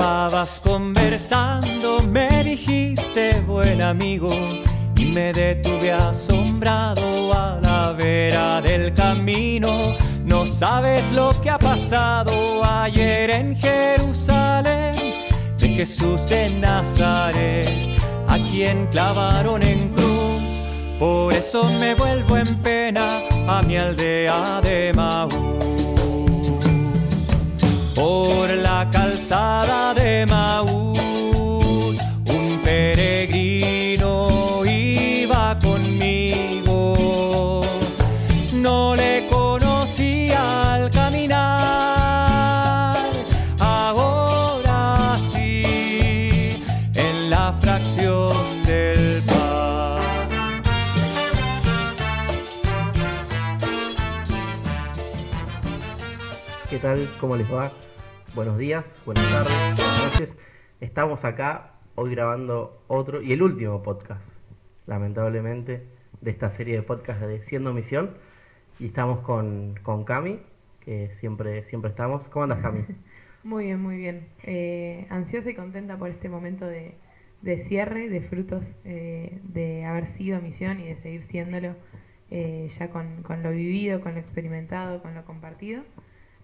llevabas conversando, me dijiste buen amigo y me detuve asombrado a la vera del camino. No sabes lo que ha pasado ayer en Jerusalén de Jesús de Nazaret, a quien clavaron en cruz. Por eso me vuelvo en pena a mi aldea de Maús Un peregrino iba conmigo, no le conocía al caminar. Ahora sí, en la fracción del pan. ¿Qué tal? ¿Cómo les va? Buenos días, buenas tardes, buenas noches. Estamos acá hoy grabando otro y el último podcast, lamentablemente, de esta serie de podcasts de Siendo Misión. Y estamos con, con Cami, que siempre, siempre estamos. ¿Cómo andas, Cami? Muy bien, muy bien. Eh, ansiosa y contenta por este momento de, de cierre, de frutos eh, de haber sido misión y de seguir siéndolo eh, ya con, con lo vivido, con lo experimentado, con lo compartido.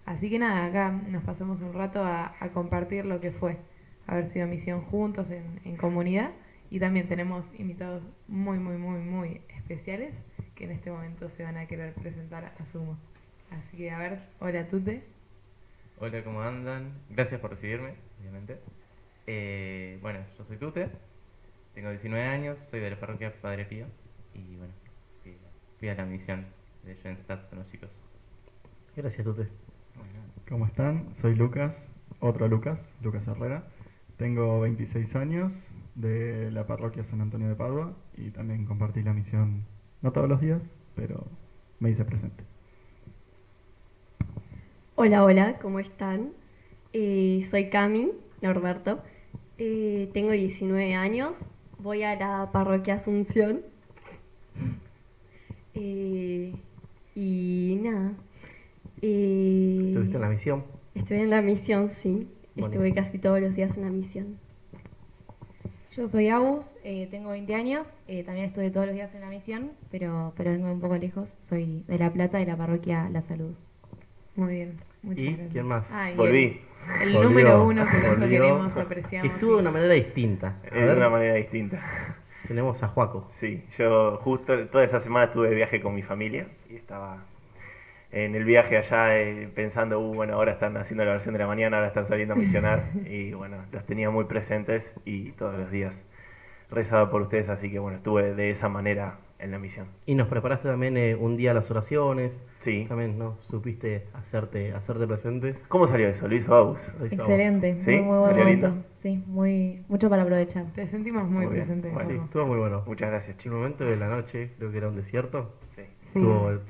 Así que nada, acá nos pasamos un rato a, a compartir lo que fue haber sido misión juntos en, en comunidad y también tenemos invitados muy, muy, muy, muy especiales que en este momento se van a querer presentar a Sumo. Así que a ver, hola Tute. Hola, ¿cómo andan? Gracias por recibirme, obviamente. Eh, bueno, yo soy Tute, tengo 19 años, soy de la parroquia Padre Pío y bueno, fui, a la misión de Schoenstatt con los chicos. Gracias, Tute. ¿Cómo están? Soy Lucas, otro Lucas, Lucas Herrera. Tengo 26 años de la parroquia San Antonio de Padua y también compartí la misión, no todos los días, pero me hice presente. Hola, hola, ¿cómo están? Eh, soy Cami Norberto, eh, tengo 19 años, voy a la parroquia Asunción Eh, y nada. Eh, ¿Estuviste en la misión? Estuve en la misión, sí. Estuve casi todos los días en la misión. Yo soy Agus, eh, tengo 20 años, eh, también estuve todos los días en la misión, pero, pero vengo un poco lejos, soy de La Plata, de la parroquia La Salud. Muy bien, muchas ¿Y gracias. quién más? Ah, Volví. El, el Volvió, número uno que tanto volvió. queremos, Que apreciamos. estuvo de una manera distinta. A de ver, una manera distinta. tenemos a Juaco. Sí, yo justo toda esa semana estuve de viaje con mi familia y estaba en el viaje allá eh, pensando, uh, bueno, ahora están haciendo la versión de la mañana, ahora están saliendo a misionar y bueno, los tenía muy presentes y todos los días rezaba por ustedes, así que bueno, estuve de esa manera en la misión. Y nos preparaste también eh, un día las oraciones. Sí. También, ¿no? Supiste hacerte, hacerte presente. ¿Cómo salió eso? Hizo vos. Excelente, ¿Sí? muy, muy buen ¿Salió momento. lindo? Sí, muy, mucho para aprovechar. Te sentimos muy, Muy bien, presente. bueno. Sí, estuvo muy bueno. Muchas gracias, En un chicos. momento de la noche, creo que era un desierto. Sí.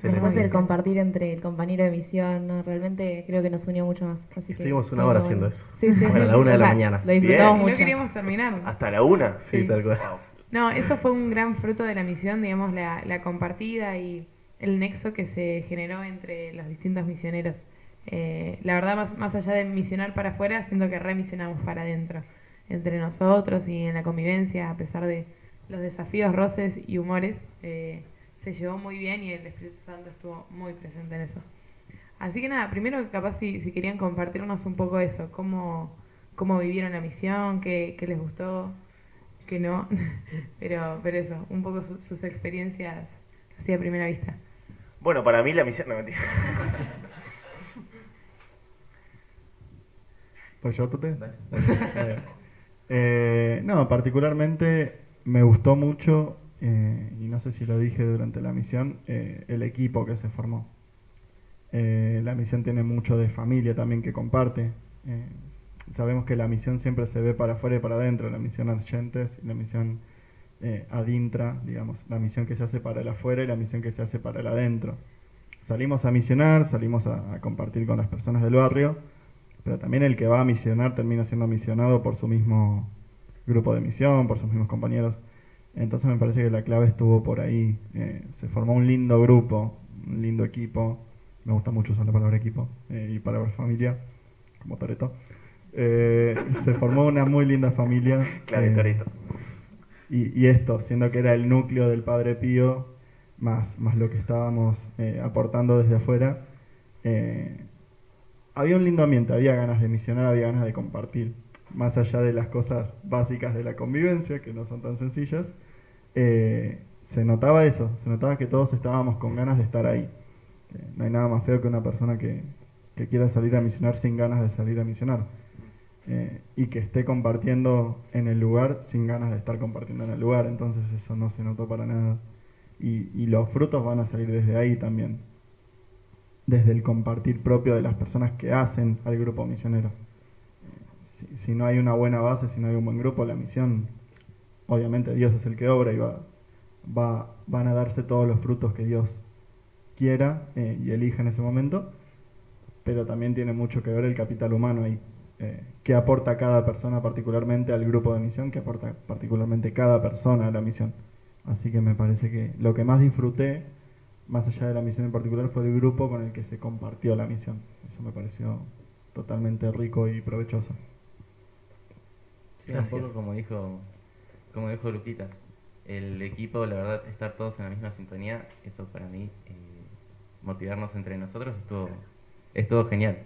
Después el compartir entre el compañero de misión, ¿no? realmente creo que nos unió mucho más. Así que Estuvimos una hora haciendo bueno. eso. Sí, sí. Hasta la una de la mañana. Lo disfrutamos Bien. Y no mucho. queríamos terminar. ¿Hasta la una? Sí, tal cual. Wow. No, eso fue un gran fruto de la misión, digamos, la, la compartida y el nexo que se generó entre los distintos misioneros. Eh, la verdad, más, más allá de misionar para afuera, siento que remisionamos para adentro, entre nosotros y en la convivencia, a pesar de los desafíos, roces y humores, eh, se llevó muy bien y el Espíritu Santo estuvo muy presente en eso. Así que nada, primero capaz si, si querían compartirnos un poco eso, cómo, cómo vivieron la misión, qué, qué les gustó, qué no, pero, pero eso, un poco su- sus experiencias así a primera vista. Bueno, para mí la misión... No, mentira. Pues yo, Tute. Eh, eh, no, particularmente me gustó mucho, eh, y no sé si lo dije durante la misión, eh, el equipo que se formó. Eh, la misión tiene mucho de familia también que comparte. Sabemos que la misión siempre se ve para afuera y para adentro, la misión adyentes y la misión adintra, digamos, la misión que se hace para el afuera y la misión que se hace para el adentro. Salimos a misionar, salimos a compartir con las personas del barrio, pero también el que va a misionar termina siendo misionado por su mismo grupo de misión, por sus mismos compañeros. Entonces me parece que la clave estuvo por ahí. Eh, se formó un lindo grupo, un lindo equipo. Me gusta mucho usar la palabra equipo eh, y palabra familia, como Toreto. Eh, se formó una muy linda familia. Claro, eh, Torito. y, y esto, siendo que era el núcleo del Padre Pío, más, más lo que estábamos eh, aportando desde afuera, eh, había un lindo ambiente, había ganas de misionar, había ganas de compartir, más allá de las cosas básicas de la convivencia, que no son tan sencillas, eh, se notaba eso, se notaba que todos estábamos con ganas de estar ahí. Eh, no hay nada más feo que una persona que, que quiera salir a misionar sin ganas de salir a misionar. Eh, y que esté compartiendo en el lugar sin ganas de estar compartiendo en el lugar. Entonces eso no se notó para nada. Y, los frutos van a salir desde ahí también. Desde el compartir propio de las personas que hacen al grupo misionero. Si, si no hay una buena base, si no hay un buen grupo, la misión, obviamente Dios es el que obra y va, va, van a darse todos los frutos que Dios quiera eh, y elija en ese momento, pero también tiene mucho que ver el capital humano ahí. Eh, ¿Qué aporta cada persona particularmente al grupo de misión? ¿Qué aporta particularmente cada persona a la misión? Así que me parece que lo que más disfruté, más allá de la misión en particular, fue el grupo con el que se compartió la misión. Eso me pareció totalmente rico y provechoso. Sí, Gracias. un poco como dijo, como dijo Luquitas, el equipo, la verdad, estar todos en la misma sintonía, eso para mí, eh, motivarnos entre nosotros estuvo, estuvo genial.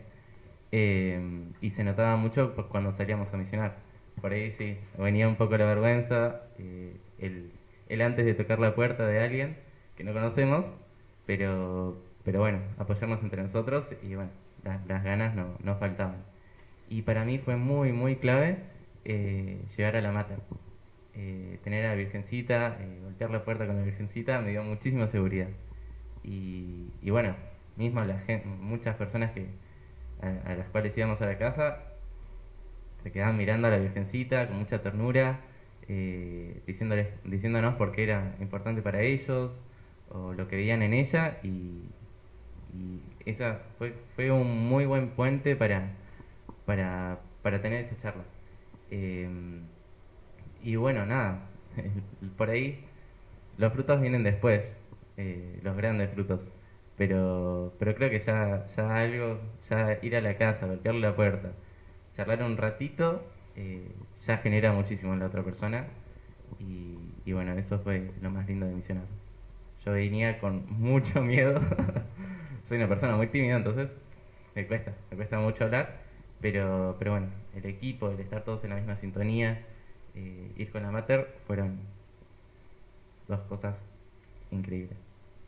Eh, y se notaba mucho cuando salíamos a misionar. Por ahí sí, venía un poco la vergüenza, eh, el, el antes de tocar la puerta de alguien que no conocemos, pero, pero bueno, apoyarnos entre nosotros y bueno, las, las ganas no, no faltaban. Y para mí fue muy, muy clave eh, llegar a la mata. Eh, tener a la Virgencita, eh, golpear la puerta con la Virgencita, me dio muchísima seguridad. Y, bueno, mismo la muchas personas que a, las cuales íbamos a la casa se quedaban mirando a la Virgencita con mucha ternura, eh, diciéndoles, diciéndonos por qué era importante para ellos o lo que veían en ella y, y esa fue, un muy buen puente para, para, para tener esa charla. Eh, y bueno, nada, por ahí los frutos vienen después, eh, los grandes frutos. Pero, pero creo que ya, ya algo, ya ir a la casa, golpearle la puerta, charlar un ratito, eh, ya genera muchísimo en la otra persona. Y, y bueno, eso fue lo más lindo de misionar. Yo venía con mucho miedo. Soy una persona muy tímida, entonces me cuesta, me cuesta mucho hablar. Pero, pero bueno, el equipo, el estar todos en la misma sintonía, eh, ir con la Mater, fueron dos cosas increíbles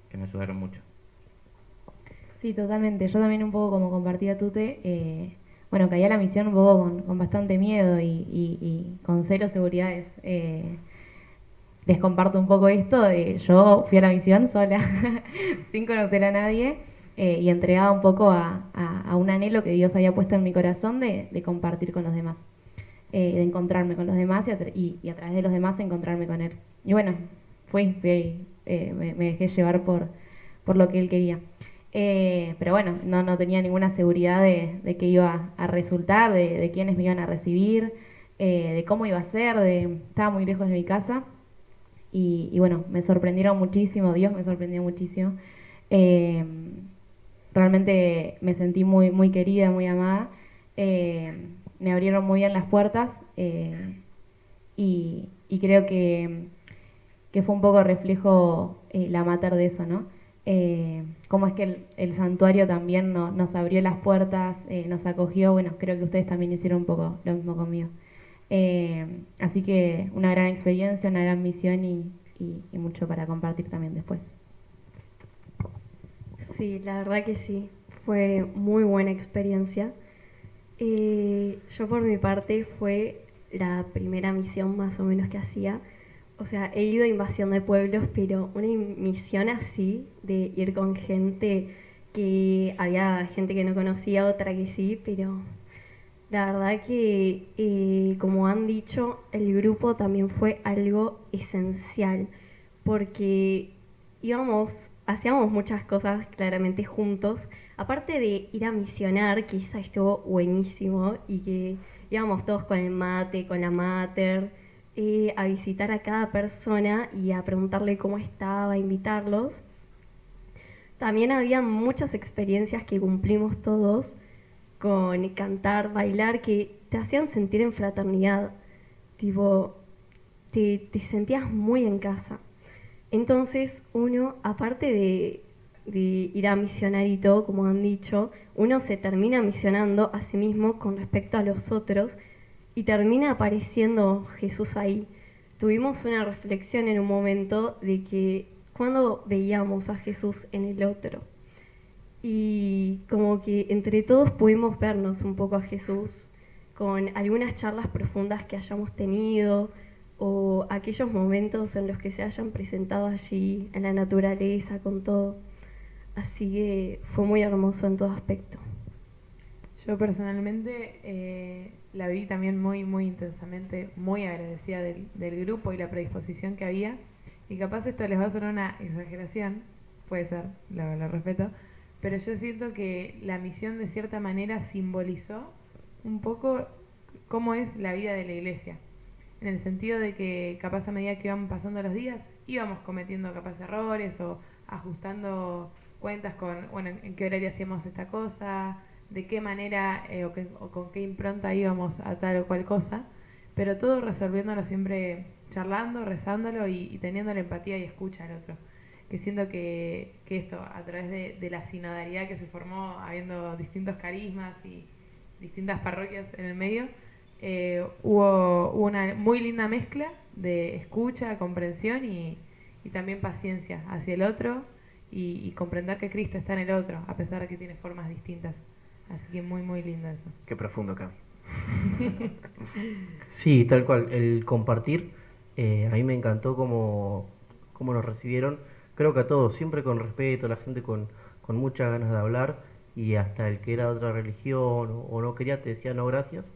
que me ayudaron mucho. Sí, totalmente. Yo también un poco como compartía Tute, eh, bueno, caí a la misión con, bastante miedo y, con cero seguridades. Eh, les comparto un poco esto. yo fui a la misión sola, sin conocer a nadie, eh, y entregaba un poco a, un anhelo que Dios había puesto en mi corazón de compartir con los demás, eh, de encontrarme con los demás y a, través de los demás encontrarme con Él. Y bueno, fui, fui eh, me, dejé llevar por, por lo que Él quería. Eh, pero bueno, no, no tenía ninguna seguridad de, de qué iba a resultar, de, de quiénes me iban a recibir, eh, de cómo iba a ser, estaba muy lejos de mi casa. Y, y bueno, me sorprendieron muchísimo, Dios me sorprendió muchísimo. Realmente me sentí muy, muy querida, muy amada. Me abrieron muy bien las puertas eh, y, creo que, que fue un poco reflejo eh, la mater de eso, ¿no? Eh, cómo es que el, santuario también no- nos abrió las puertas, eh, nos acogió, bueno, creo que ustedes también hicieron un poco lo mismo conmigo. Así que una gran experiencia, una gran misión y- y mucho para compartir también después. Sí, la verdad que sí. Fue muy buena experiencia. Eh, yo por mi parte fue la primera misión más o menos que hacía. O sea, he ido a invasión de pueblos, pero una misión así, de ir con gente que había gente que no conocía, otra que sí, pero la verdad que, eh, como han dicho, el grupo también fue algo esencial, porque íbamos, hacíamos muchas cosas claramente juntos, aparte de ir a misionar, que esa estuvo buenísimo, y que íbamos todos con el mate, con la mater, eh, a visitar a cada persona y a preguntarle cómo estaba, a invitarlos. También había muchas experiencias que cumplimos todos, con cantar, bailar, que te hacían sentir en fraternidad. Tipo, te, sentías muy en casa. Entonces, uno, aparte de ir a misionar y todo, como han dicho, uno se termina misionando a sí mismo con respecto a los otros y termina apareciendo Jesús ahí. Tuvimos una reflexión en un momento de que cuando veíamos a Jesús en el otro, y como que entre todos pudimos vernos un poco a Jesús con algunas charlas profundas que hayamos tenido o aquellos momentos en los que se hayan presentado allí en la naturaleza con todo. Así que fue muy hermoso en todo aspecto. Yo personalmente eh, la vi también muy, muy intensamente, muy agradecida del, del, grupo y la predisposición que había. Y capaz esto les va a sonar una exageración, puede ser, lo, lo respeto, pero yo siento que la misión de cierta manera simbolizó un poco cómo es la vida de la iglesia. En el sentido de que capaz a medida que iban pasando los días, íbamos cometiendo capaz errores o ajustando cuentas con, bueno, en qué horario hacíamos esta cosa, de qué manera eh, o, o, con qué impronta íbamos a tal o cual cosa, pero todo resolviéndolo siempre charlando, rezándolo y, y teniendo la empatía y escucha al otro. Que siento que, que esto, a través de, de, la sinodalidad que se formó, habiendo distintos carismas y distintas parroquias en el medio, eh, hubo, una muy linda mezcla de escucha, comprensión y, y también paciencia hacia el otro y, y, comprender que Cristo está en el otro, a pesar de que tiene formas distintas. Así que muy, muy lindo eso. Qué profundo, Cami. sí, tal cual. El compartir, eh, a mí me encantó cómo, cómo nos recibieron creo que a todos, siempre con respeto, la gente con, con muchas ganas de hablar y hasta el que era de otra religión o, o no quería te decía no gracias,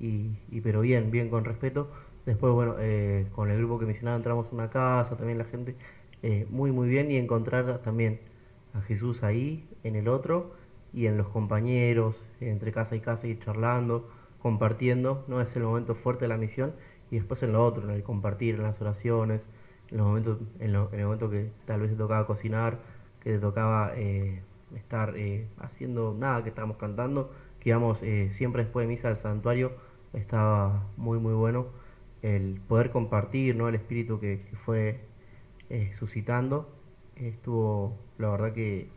y, y, pero bien, bien con respeto. Después, bueno, eh, con el grupo que mencionaba entramos a una casa, también la gente eh, muy, muy bien y encontrar también a Jesús ahí, en el otro y en los compañeros, entre casa y casa y charlando, compartiendo, ¿no? Es el momento fuerte de la misión y después en lo otro, en el compartir, en las oraciones, en los momentos en, lo, en, el momento que tal vez te tocaba cocinar que te tocaba eh, estar eh, haciendo nada que estábamos cantando que íbamos eh, siempre después de misa al santuario estaba muy muy bueno el poder compartir no el espíritu que, que fue suscitando. Estuvo la verdad que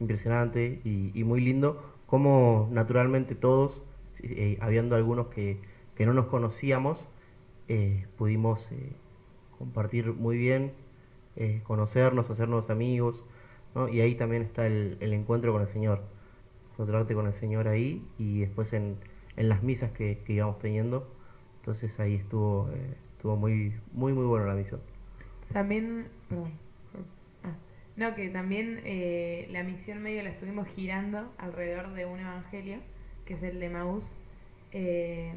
impresionante y, muy lindo como naturalmente todos habiendo algunos que, que no nos conocíamos pudimos compartir muy bien, eh, conocernos, hacernos amigos, y ahí también está el, encuentro con el Señor, encontrarte con el Señor ahí y después en, en las misas que, íbamos teniendo, entonces ahí estuvo, eh, estuvo muy, muy, muy bueno la misión. También, perdón. Ah, no, que también eh, la misión medio la estuvimos girando alrededor de un evangelio, que es el de Maús. Eh,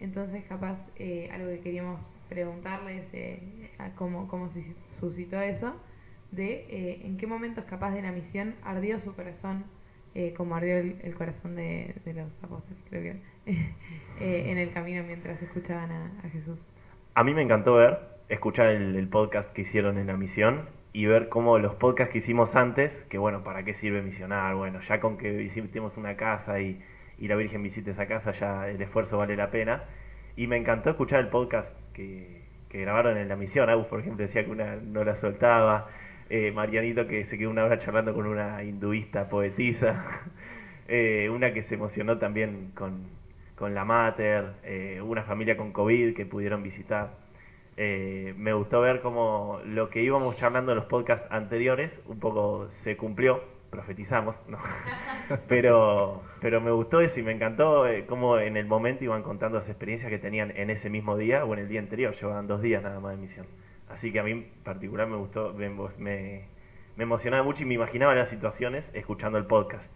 entonces, capaz, eh, algo que queríamos preguntarles eh, cómo, cómo se suscitó eso, de en qué momentos capaz de la misión ardió su corazón, eh, como ardió el, el corazón de, de, los apóstoles, creo que, en el camino mientras escuchaban a, a, Jesús. A mí me encantó ver, escuchar el, podcast que hicieron en la misión y ver cómo los podcasts que hicimos antes, que bueno, ¿para qué sirve misionar? Bueno, ya con que visitemos una casa y, y la Virgen visite esa casa, ya el esfuerzo vale la pena. Y me encantó escuchar el podcast que, que grabaron en la misión. Agus, por ejemplo, decía que una no la soltaba. Eh, Marianito que se quedó una hora charlando con una hinduista poetisa. eh, una que se emocionó también con, con la Mater. Eh, una familia con COVID que pudieron visitar. Eh, me gustó ver cómo lo que íbamos charlando en los podcasts anteriores un poco se cumplió profetizamos, ¿no? pero, pero me gustó eso y me encantó eh, cómo en el momento iban contando las experiencias que tenían en ese mismo día o en el día anterior, llevaban dos días nada más de misión. Así que a mí en particular me gustó, me, me, me emocionaba mucho y me imaginaba las situaciones escuchando el podcast.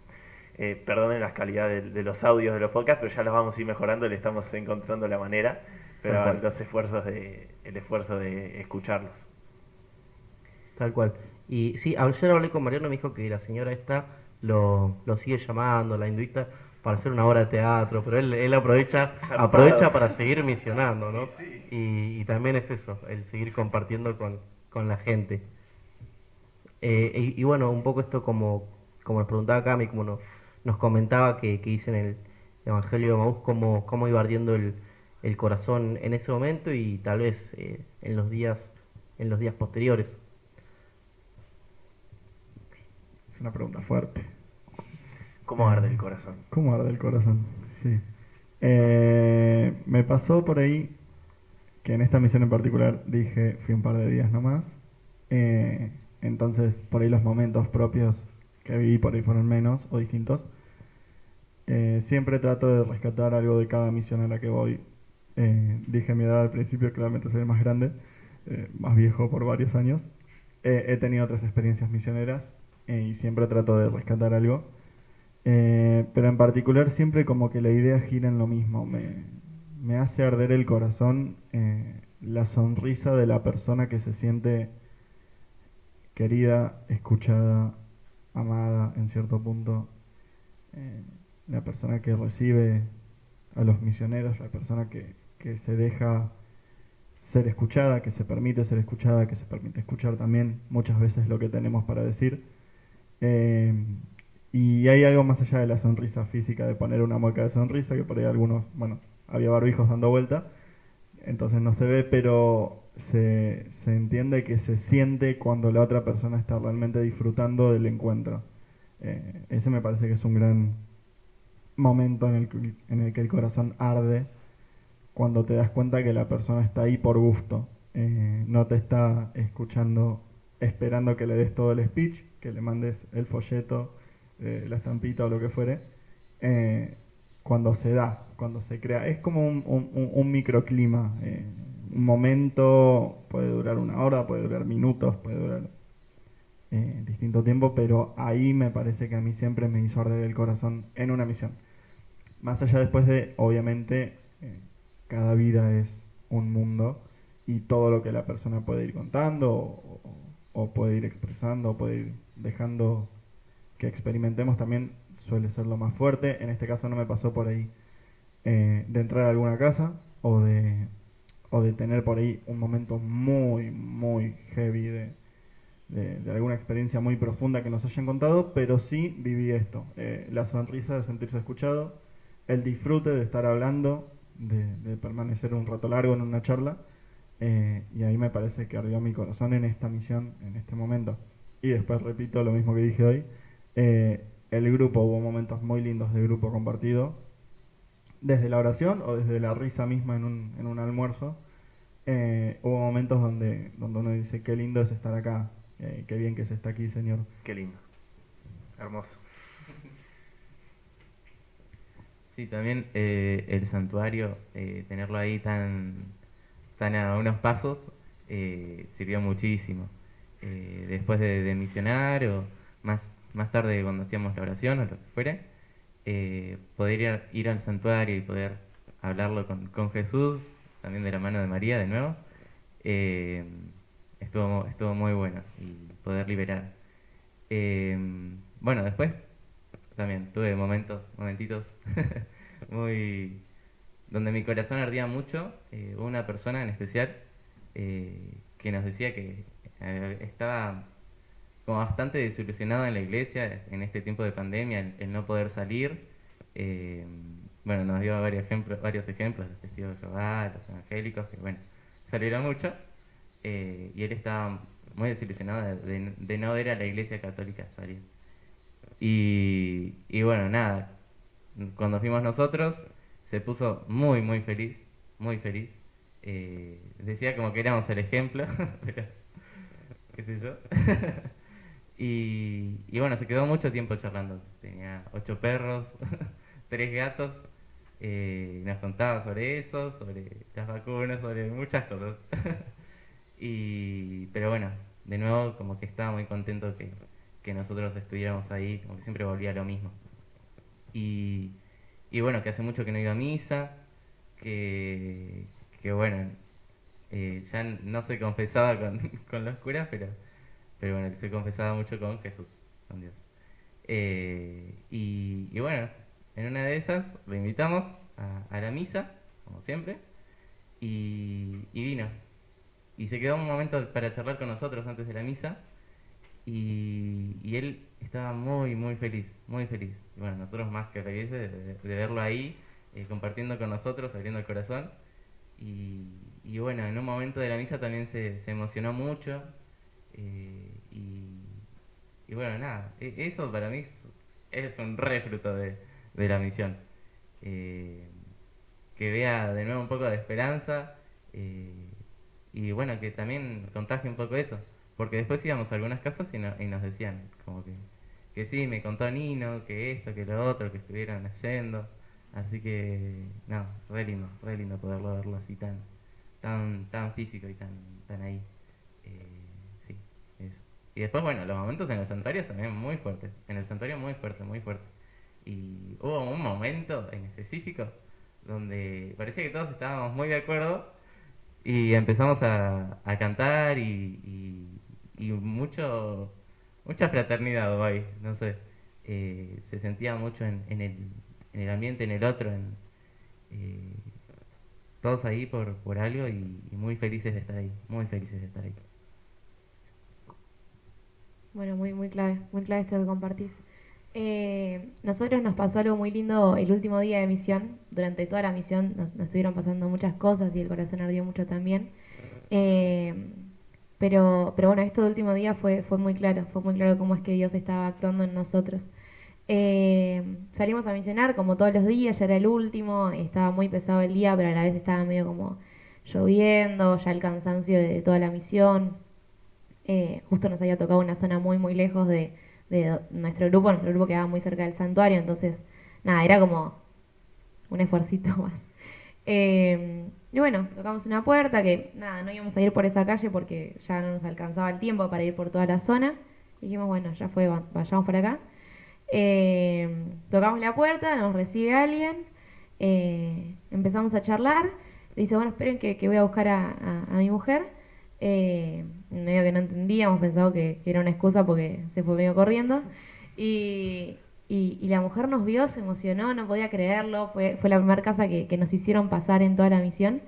Eh, perdonen las calidades de, de, los audios de los podcasts, pero ya los vamos a ir mejorando, le estamos encontrando la manera, pero Tal cual. los esfuerzos de, el esfuerzo de escucharlos. Tal cual. Y sí, ayer hablé con Mariano, me dijo que la señora esta lo, lo sigue llamando, la hinduista, para hacer una obra de teatro, pero él, él aprovecha, aprovecha para seguir misionando, ¿no? Y, y, también es eso, el seguir compartiendo con, con la gente. Eh, y, y, bueno, un poco esto como, como nos preguntaba Cami, como nos, nos comentaba que, que dice en el Evangelio de Maús cómo, cómo iba ardiendo el, el corazón en ese momento y tal vez eh, en los días en los días posteriores. Es una pregunta fuerte. ¿Cómo arde el corazón? ¿Cómo arde el corazón? Sí. Eh, me pasó por ahí que en esta misión en particular dije, fui un par de días nomás. Eh, entonces, por ahí los momentos propios que viví por ahí fueron menos o distintos. Eh, siempre trato de rescatar algo de cada misión a la que voy. Eh, dije mi edad al principio, claramente soy el más grande, eh, más viejo por varios años. Eh, he tenido otras experiencias misioneras y siempre trato de rescatar algo. Pero en particular siempre como que la idea gira en lo mismo. Me, me hace arder el corazón la sonrisa de la persona que se siente querida, escuchada, amada en cierto punto. La persona que recibe a los misioneros, la persona que, que se deja ser escuchada, que se permite ser escuchada, que se permite escuchar también muchas veces lo que tenemos para decir. Eh, y hay algo más allá de la sonrisa física, de poner una mueca de sonrisa, que por ahí algunos, bueno, había barbijos dando vuelta, entonces no se ve, pero se, se entiende que se siente cuando la otra persona está realmente disfrutando del encuentro. Eh, ese me parece que es un gran momento en el, en el que el corazón arde cuando te das cuenta que la persona está ahí por gusto, eh, no te está escuchando esperando que le des todo el speech, que le mandes el folleto, eh, la estampita o lo que fuere, eh, cuando se da, cuando se crea. Es como un, un- un- microclima. eh, un momento puede durar una hora, puede durar minutos, puede durar eh, distinto tiempo, pero ahí me parece que a mí siempre me hizo arder el corazón en una misión. Más allá después de, obviamente, eh, cada vida es un mundo y todo lo que la persona puede ir contando o, puede ir expresando o puede ir dejando que experimentemos también suele ser lo más fuerte. En este caso no me pasó por ahí eh, de entrar a alguna casa o de, o de tener por ahí un momento muy, muy heavy de, de, de alguna experiencia muy profunda que nos hayan contado, pero sí viví esto, eh, la sonrisa de sentirse escuchado, el disfrute de estar hablando, de, de permanecer un rato largo en una charla, eh, y ahí me parece que ardió mi corazón en esta misión, en este momento. Y después repito lo mismo que dije hoy, eh, el grupo, hubo momentos muy lindos de grupo compartido, desde la oración o desde la risa misma en un, en un almuerzo. Eh, hubo momentos donde, donde uno dice, qué lindo es estar acá, eh, qué bien que se está aquí, Señor. Qué lindo. Hermoso. Sí, también eh, el santuario, eh, tenerlo ahí tan, tan a unos pasos, eh, sirvió muchísimo. Después de, de misionar o más, más tarde cuando hacíamos la oración o lo que fuera, poder ir, ir al santuario y poder hablarlo con, con Jesús, también de la mano de María de nuevo, estuvo, estuvo muy bueno y poder liberar. Bueno, después también tuve momentos, momentitos muy donde mi corazón ardía mucho. Eh, una persona en especial eh, que nos decía que eh, estaba como bastante desilusionado en la iglesia en este tiempo de pandemia, el, no poder salir. Eh, bueno, nos dio varios ejemplos, varios ejemplos, los testigos de Jehová, los evangélicos, que bueno, salieron mucho. y él estaba muy desilusionado de, de- de no ver a la iglesia católica salir. Y, y bueno, nada, cuando fuimos nosotros, se puso muy, muy feliz, muy feliz. Eh, decía como que éramos el ejemplo, pero qué sé yo. y, bueno, se quedó mucho tiempo charlando. Tenía ocho perros, tres gatos. eh, nos contaba sobre eso, sobre las vacunas, sobre muchas cosas. y, pero bueno, de nuevo como que estaba muy contento que, que nosotros estuviéramos ahí, como que siempre volvía lo mismo. Y, y bueno, que hace mucho que no iba a misa, que, que bueno, eh, ya no se confesaba con, con los curas, pero, pero bueno, que se confesaba mucho con Jesús, con Dios. Eh, y, y bueno, en una de esas lo invitamos a, a la misa, como siempre, y, y vino. Y se quedó un momento para charlar con nosotros antes de la misa. Y, él estaba muy, muy feliz, muy feliz. Y bueno, nosotros más que felices de, verlo ahí, eh, compartiendo con nosotros, abriendo el corazón. Y, y bueno, en un momento de la misa también se, se emocionó mucho. eh, y, y bueno, nada, e- eso para mí es, un re fruto de, la misión. Eh, que vea de nuevo un poco de esperanza y bueno, que también contagie un poco eso. Porque después íbamos a algunas casas y, no- y nos decían como que, que sí, me contó Nino, que esto, que lo otro, que estuvieron yendo. Así que, no, re lindo, re lindo poderlo verlo así tan, tan, tan físico y tan, tan ahí. Eh, sí, eso. Y después, bueno, los momentos en los santuarios también muy fuertes. En el santuario muy fuerte, muy fuerte. Y hubo un momento en específico donde parecía que todos estábamos muy de acuerdo y empezamos a, cantar y, y mucho mucha fraternidad hoy, no sé. Eh, se sentía mucho en, el, en el ambiente, en el otro, en, eh, todos ahí por, por algo y, muy felices de estar ahí, muy felices de estar ahí. Bueno, muy, muy clave, muy clave esto que compartís. Eh, nosotros nos pasó algo muy lindo el último día de misión. Durante toda la misión nos, nos estuvieron pasando muchas cosas y el corazón ardió mucho también. Eh, pero, pero bueno, este último día fue, fue muy claro, fue muy claro cómo es que Dios estaba actuando en nosotros. Eh, salimos a misionar como todos los días, ya era el último, estaba muy pesado el día, pero a la vez estaba medio como lloviendo, ya el cansancio de toda la misión. Eh, justo nos había tocado una zona muy, muy lejos de, de nuestro grupo, nuestro grupo quedaba muy cerca del santuario, entonces, nada, era como un esfuercito más. Eh, y bueno, tocamos una puerta que, nada, no íbamos a ir por esa calle porque ya no nos alcanzaba el tiempo para ir por toda la zona. Dijimos, bueno, ya fue, va- vayamos por acá. Eh, tocamos la puerta, nos recibe alguien, eh, empezamos a charlar. Dice, bueno, esperen que, voy a buscar a, mi mujer. Eh, medio que no entendíamos, pensado que, que era una excusa porque se fue medio corriendo. Y, y- la mujer nos vio, se emocionó, no podía creerlo. Fue, fue la primera casa que, que nos hicieron pasar en toda la misión.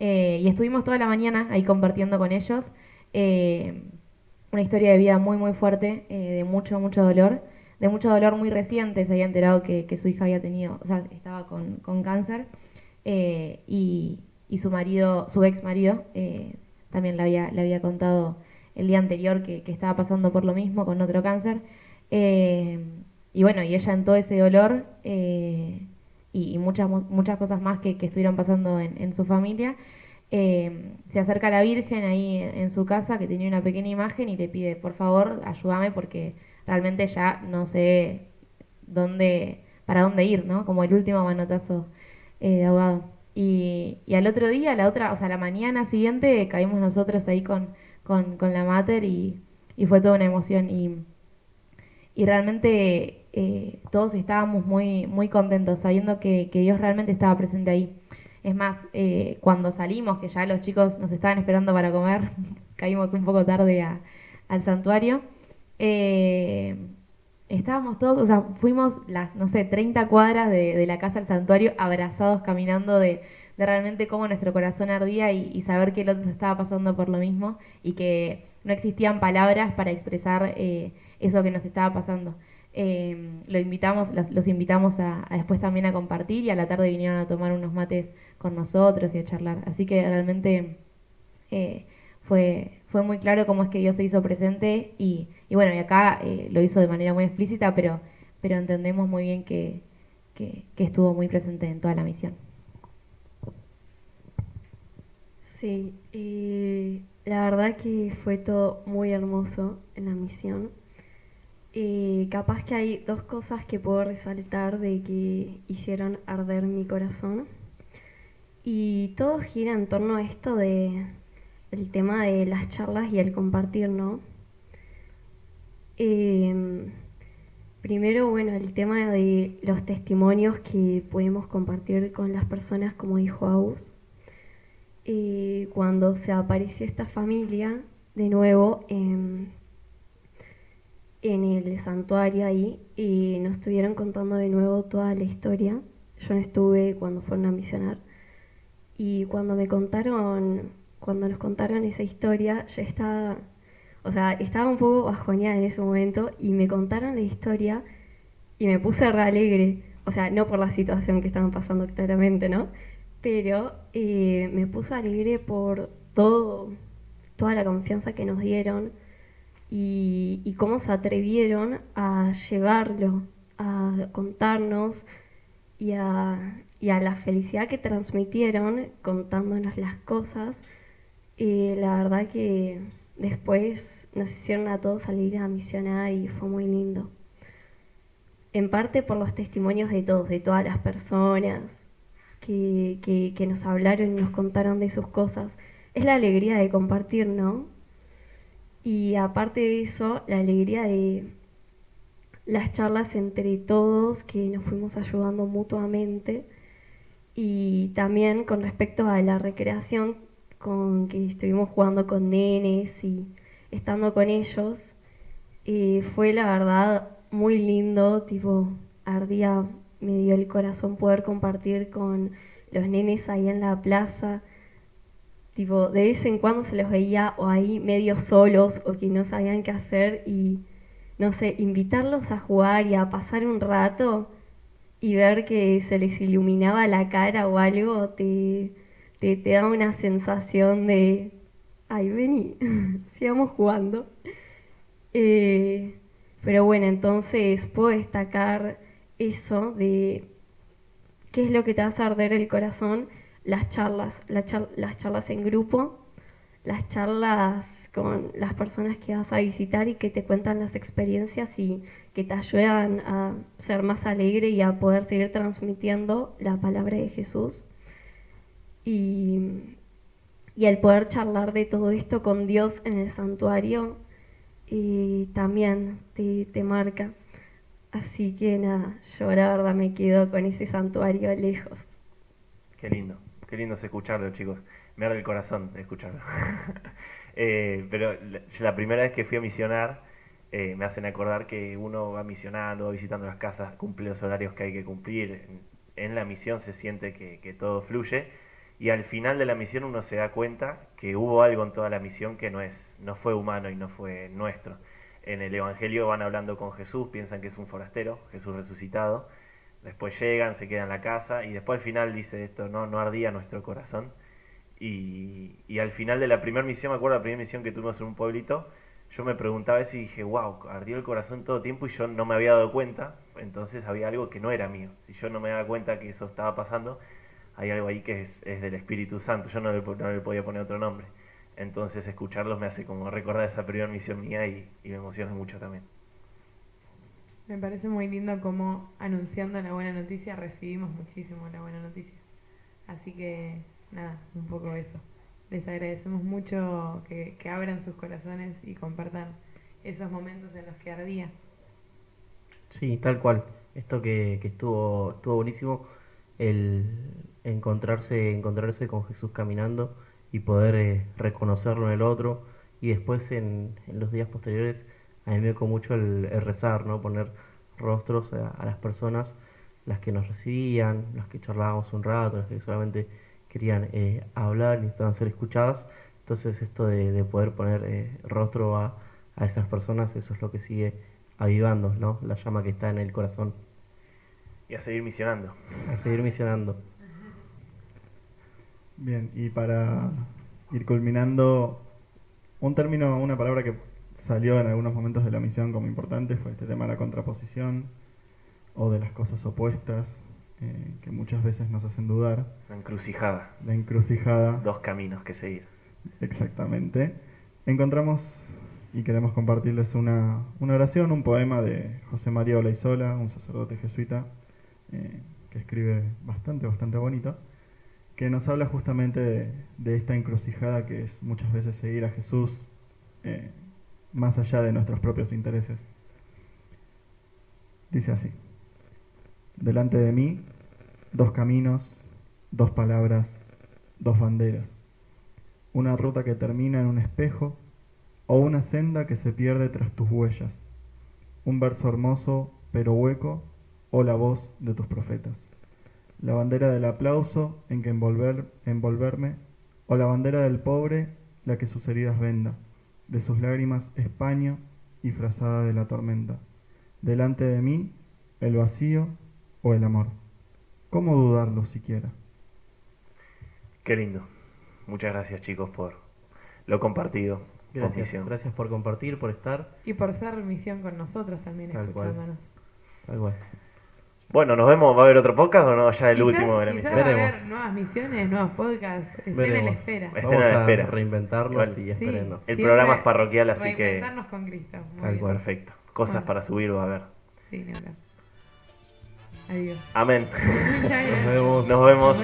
Eh, y estuvimos toda la mañana ahí compartiendo con ellos. Eh, una historia de vida muy, muy fuerte, eh, de mucho, mucho dolor, de mucho dolor muy reciente. Se había enterado que, que su hija había tenido, o sea, estaba con, con cáncer y, y su marido, su ex marido, también le había, le había contado el día anterior que, que estaba pasando por lo mismo con otro cáncer. Y bueno, y ella en todo ese dolor eh, y, muchas, mu- muchas cosas más que, que estuvieron pasando en, su familia, eh, se acerca a la Virgen ahí en, su casa que tenía una pequeña imagen y le pide, por favor, ayúdame porque realmente ya no sé dónde, para dónde ir, ¿no? Como el último manotazo eh, de ahogado. Y, y al otro día, la otra, o sea, la mañana siguiente, caímos nosotros ahí con, con, con la mater y, y fue toda una emoción. Y, y realmente eh, todos estábamos muy, muy contentos sabiendo que, Dios realmente estaba presente ahí. Es más, eh, cuando salimos, que ya los chicos nos estaban esperando para comer, caímos un poco tarde al santuario, eh, estábamos todos, o sea, fuimos las, no sé, 30 cuadras de, de la casa al santuario abrazados, caminando de, de realmente cómo nuestro corazón ardía y, y saber que el otro estaba pasando por lo mismo y que no existían palabras para expresar eh, eso que nos estaba pasando. Eh, lo invitamos, los, los invitamos a, después también a compartir y a la tarde vinieron a tomar unos mates con nosotros y a charlar. Así que realmente eh, fue, fue muy claro cómo es que Dios se hizo presente y, y bueno, y acá eh, lo hizo de manera muy explícita, pero, pero entendemos muy bien que, que, que estuvo muy presente en toda la misión. Sí, eh, la verdad que fue todo muy hermoso en la misión. Eh, capaz que hay dos cosas que puedo resaltar de que hicieron arder mi corazón. Y todo gira en torno a esto de el tema de las charlas y el compartir, ¿no? Em, primero, bueno, el tema de los testimonios que podemos compartir con las personas, como dijo Agus. Eh, cuando se apareció esta familia de nuevo en, el santuario ahí y nos estuvieron contando de nuevo toda la historia. Yo no estuve cuando fueron a misionar y cuando me contaron, cuando nos contaron esa historia, yo estaba, O sea, estaba un poco bajoneada en ese momento y me contaron la historia y me puse re alegre. O sea, no por la situación que estaban pasando claramente, ¿no? Pero eh, me puse alegre por todo, toda la confianza que nos dieron y, cómo se atrevieron a llevarlo, a contarnos y a, y a la felicidad que transmitieron contándonos las cosas. Y la verdad que después nos hicieron a todos salir a misionar y fue muy lindo. En parte por los testimonios de todos, de todas las personas que, que, que nos hablaron y nos contaron de sus cosas. Es la alegría de compartir, ¿no? Y aparte de eso, la alegría de las charlas entre todos, que nos fuimos ayudando mutuamente. Y también con respecto a la recreación, con que estuvimos jugando con nenes y estando con ellos, eh, fue la verdad muy lindo, tipo, ardía, me dio el corazón poder compartir con los nenes ahí en la plaza. Tipo, de vez en cuando se los veía o ahí medio solos o que no sabían qué hacer y, no sé, invitarlos a jugar y a pasar un rato y ver que se les iluminaba la cara o algo, te, te, da una sensación de, ay, vení, sigamos jugando. Eh, pero bueno, entonces puedo destacar eso de qué es lo que te hace arder el corazón, las charlas, la char- las charlas en grupo, las charlas con las personas que vas a visitar y que te cuentan las experiencias y que te ayudan a ser más alegre y a poder seguir transmitiendo la palabra de Jesús. Y, y el poder charlar de todo esto con Dios en el santuario eh, también te, te marca. Así que nada, yo la verdad me quedo con ese santuario lejos. Qué lindo, qué lindo es escucharlo, chicos. Me arde el corazón escucharlo. Eh, pero la, primera vez que fui a misionar, eh, me hacen acordar que uno va misionando, va visitando las casas, cumple los horarios que hay que cumplir. En, en la misión se siente que, que todo fluye. Y al final de la misión uno se da cuenta que hubo algo en toda la misión que no es, no fue humano y no fue nuestro. En el Evangelio van hablando con Jesús, piensan que es un forastero, Jesús resucitado. Después llegan, se quedan en la casa y después al final dice esto, no, no ardía nuestro corazón. Y, al final de la primera misión, me acuerdo la primera misión que tuvimos en un pueblito, yo me preguntaba eso y dije, wow, ardió el corazón todo tiempo y yo no me había dado cuenta, entonces había algo que no era mío. Si yo no me daba cuenta que eso estaba pasando, hay algo ahí que es, del Espíritu Santo, yo no le, po- no le podía poner otro nombre. Entonces escucharlos me hace como recordar esa primera misión mía y, y me emociona mucho también. Me parece muy lindo cómo anunciando la buena noticia recibimos muchísimo la buena noticia. Así que nada, un poco eso. Les agradecemos mucho que, que abran sus corazones y compartan esos momentos en los que ardía. Sí, tal cual. Esto que, que estuvo, estuvo buenísimo, el encontrarse, encontrarse con Jesús caminando y poder eh, reconocerlo en el otro. Y después en, en los días posteriores, a mí me tocó mucho el, el rezar, ¿no? Poner rostros a, a las personas, las que nos recibían, las que charlábamos un rato, las que solamente querían eh, hablar, necesitaban ser escuchadas. Entonces esto de, de poder poner eh, rostro a, a esas personas, eso es lo que sigue avivando, ¿no? La llama que está en el corazón. Y a seguir misionando. A seguir misionando. Bien, y para ir culminando, un término, una palabra que salió en algunos momentos de la misión como importante fue este tema de la contraposición o de las cosas opuestas, eh, que muchas veces nos hacen dudar. Una encrucijada. La encrucijada, Dos caminos que seguir. exactamente. Encontramos y queremos compartirles una, una oración, un poema de José María Olaizola, un sacerdote jesuita, eh, que escribe bastante, bastante bonito, que nos habla justamente de, de esta encrucijada que es muchas veces seguir a Jesús eh, más allá de nuestros propios intereses. Dice así, delante de mí, dos caminos, dos palabras, dos banderas, una ruta que termina en un espejo o una senda que se pierde tras tus huellas, un verso hermoso pero hueco o la voz de tus profetas, la bandera del aplauso en que envolver, envolverme o la bandera del pobre la que sus heridas venda, de sus lágrimas España y frazada de la tormenta. Delante de mí, el vacío o el amor. ¿Cómo dudarlo siquiera? Qué lindo. Muchas gracias chicos por lo compartido. Gracias, Misión. gracias por compartir, por estar. Y por ser misión con nosotros también, Tal cual. escuchándonos. Tal cual. Bueno, ¿nos vemos? ¿Va a haber otro podcast o no? Ya el Quizás- último de la misión. va a haber nuevas misiones, nuevos podcasts. Estén en la espera. Estén Vamos a la a espera. reinventarnos Igual. y Sí. El programa es parroquial, así que- reinventarnos con Cristo. Muy Tal bien. cual. Perfecto. Cosas Bueno. para subir va a haber. Sí, hablar. Adiós. Amén. Nos vemos. Nos vemos.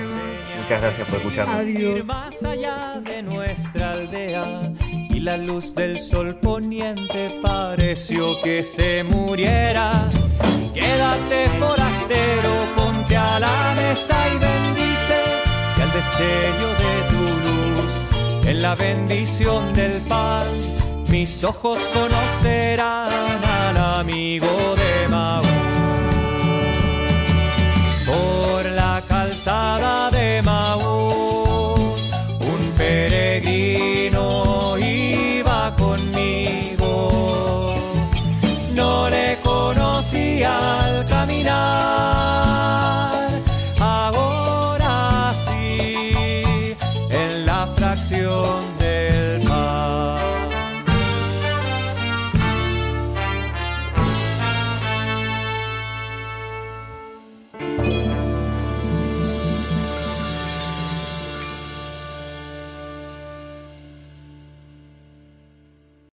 Muchas gracias por escucharnos. Ir más allá de nuestra aldea y la luz del sol poniente pareció que se muriera. Quédate ponte a la mesa y bendice que al destello de tu luz, en la bendición del pan, mis ojos conocerán al amigo de